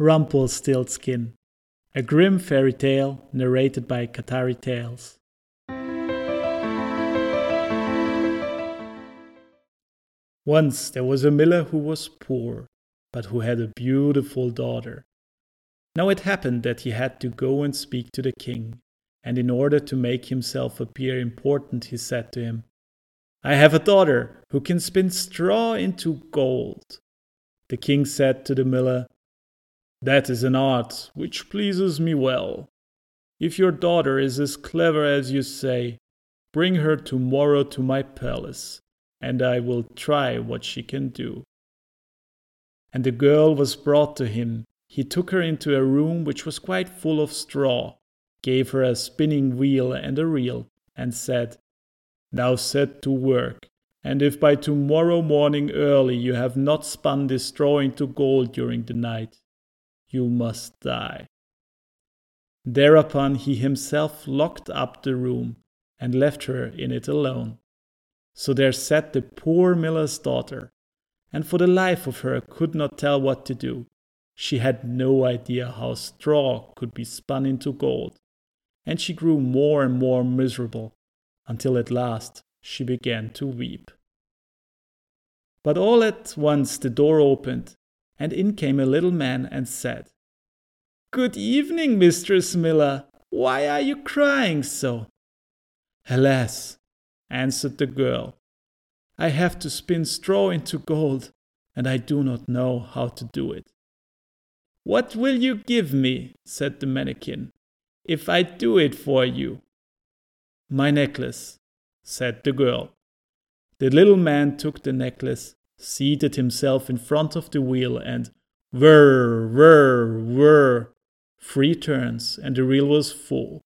Rumpelstiltskin, a Grimm fairy tale narrated by Katari Tales. Once there was a miller who was poor, but who had a beautiful daughter. Now it happened that he had to go and speak to the king, and in order to make himself appear important, he said to him, I have a daughter who can spin straw into gold. The king said to the miller, that is an art which pleases me well. If your daughter is as clever as you say, bring her tomorrow to my palace, and I will try what she can do. And the girl was brought to him. He took her into a room which was quite full of straw, gave her a spinning wheel and a reel, and said, Now set to work, and if by tomorrow morning early you have not spun this straw into gold during the night, you must die. Thereupon he himself locked up the room and left her in it alone. So there sat the poor miller's daughter, and for the life of her could not tell what to do. She had no idea how straw could be spun into gold, and she grew more and more miserable, until at last she began to weep. But all at once the door opened, and in came a little man and said, Good evening, Mistress Miller. Why are you crying so? Alas, answered the girl, I have to spin straw into gold, and I do not know how to do it. What will you give me, said the mannikin, if I do it for you? My necklace, said the girl. The little man took the necklace seated himself in front of the wheel and whir, whir, whir, three turns, and the reel was full.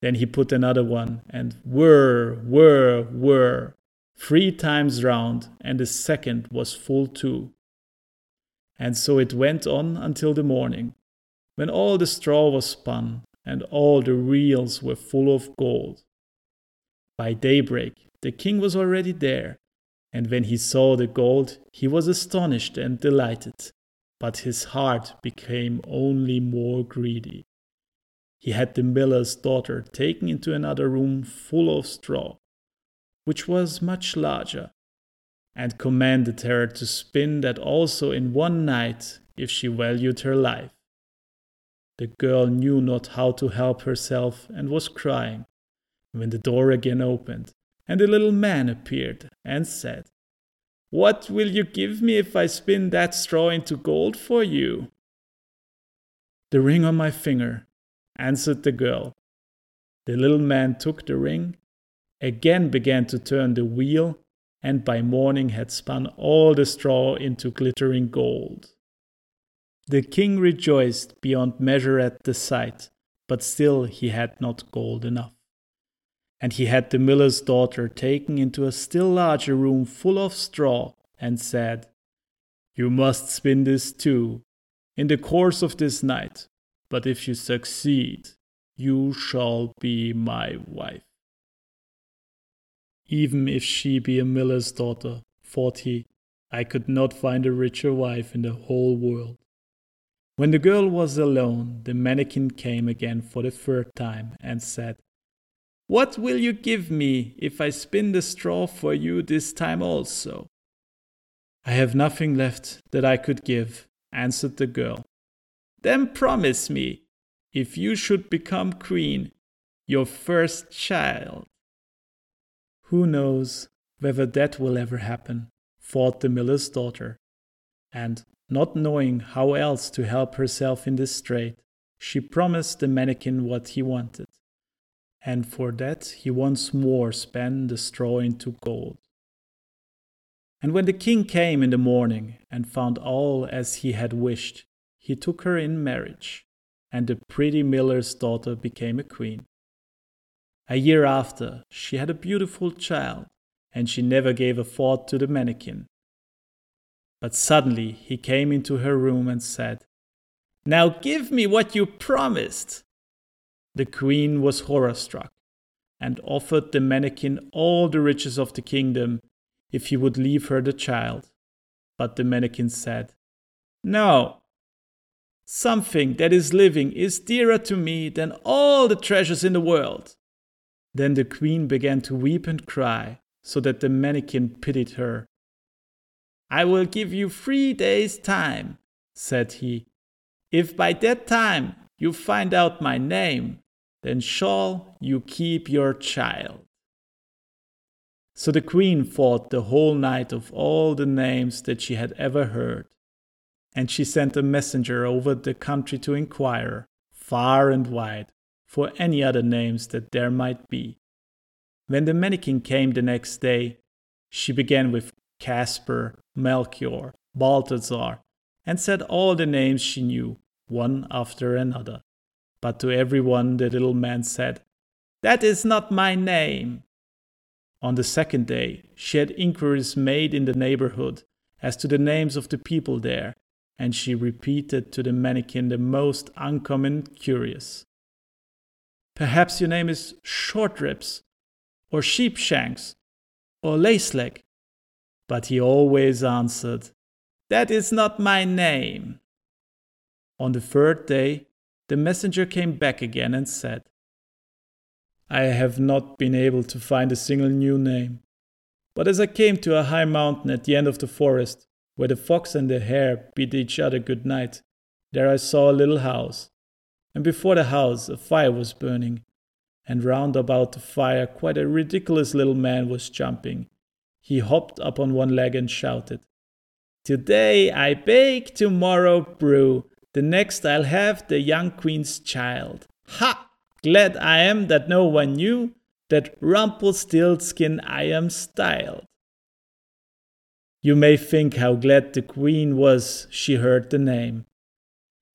Then he put another one and whir, whir, whir, three times round, and the second was full too. And so it went on until the morning, when all the straw was spun and all the reels were full of gold. By daybreak, the king was already there, and when he saw the gold, he was astonished and delighted, but his heart became only more greedy. He had the miller's daughter taken into another room full of straw, which was much larger, and commanded her to spin that also in one night if she valued her life. The girl knew not how to help herself and was crying, when the door again opened and a little man appeared and said, What will you give me if I spin that straw into gold for you? The ring on my finger, answered the girl. The little man took the ring, again began to turn the wheel, and by morning had spun all the straw into glittering gold. The king rejoiced beyond measure at the sight, but still he had not gold enough and he had the miller's daughter taken into a still larger room full of straw, and said, You must spin this too, in the course of this night, but if you succeed, you shall be my wife. Even if she be a miller's daughter, thought he, I could not find a richer wife in the whole world. When the girl was alone, the mannikin came again for the third time and said, what will you give me if I spin the straw for you this time also? I have nothing left that I could give, answered the girl. Then promise me, if you should become queen, your first child. Who knows whether that will ever happen, thought the miller's daughter. And, not knowing how else to help herself in this strait, she promised the mannikin what he wanted and for that he once more span the straw into gold. And when the king came in the morning and found all as he had wished, he took her in marriage, and the pretty miller's daughter became a queen. A year after, she had a beautiful child, and she never gave a thought to the mannikin. But suddenly he came into her room and said, Now give me what you promised. The queen was horror struck and offered the mannikin all the riches of the kingdom if he would leave her the child. But the mannikin said, No. Something that is living is dearer to me than all the treasures in the world. Then the queen began to weep and cry, so that the mannikin pitied her. I will give you three days' time, said he. If by that time you find out my name, then shall you keep your child. So the queen thought the whole night of all the names that she had ever heard, and she sent a messenger over the country to inquire, far and wide, for any other names that there might be. When the mannikin came the next day, she began with Caspar, Melchior, Balthazar, and said all the names she knew, one after another. But to every one the little man said, That is not my name. On the second day, she had inquiries made in the neighborhood as to the names of the people there, and she repeated to the mannikin the most uncommon curious. Perhaps your name is Shortribs, or Sheepshanks, or Laceleg. But he always answered, That is not my name. On the third day, the messenger came back again and said, I have not been able to find a single new name. But as I came to a high mountain at the end of the forest, where the fox and the hare bid each other good night, there I saw a little house. And before the house a fire was burning, and round about the fire quite a ridiculous little man was jumping. He hopped up on one leg and shouted, Today I bake, tomorrow brew, the next I'll have the young queen's child. Ha! Glad I am that no one knew that Rumpelstiltskin I am styled. You may think how glad the queen was she heard the name.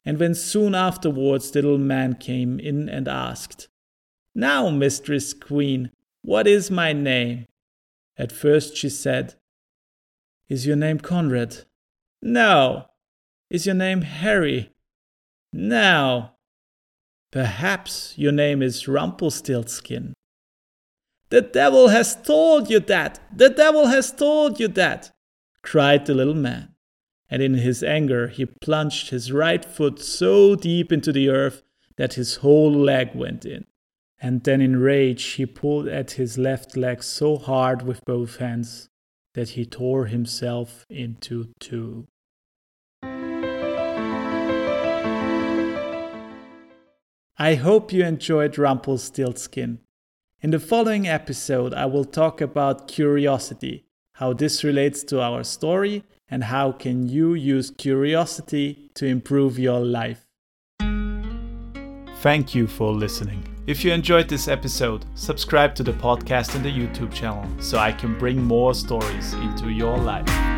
And when soon afterwards the little man came in and asked, Now, mistress queen, what is my name? At first she said, Is your name Conrad? No. Is your name Harry? Now, Perhaps your name is Rumpelstiltskin. The devil has told you that! The devil has told you that! cried the little man. And in his anger, he plunged his right foot so deep into the earth that his whole leg went in. And then in rage, he pulled at his left leg so hard with both hands that he tore himself into two. I hope you enjoyed Rumpelstiltskin. In the following episode, I will talk about curiosity, how this relates to our story, and how can you use curiosity to improve your life. Thank you for listening. If you enjoyed this episode, subscribe to the podcast and the YouTube channel so I can bring more stories into your life.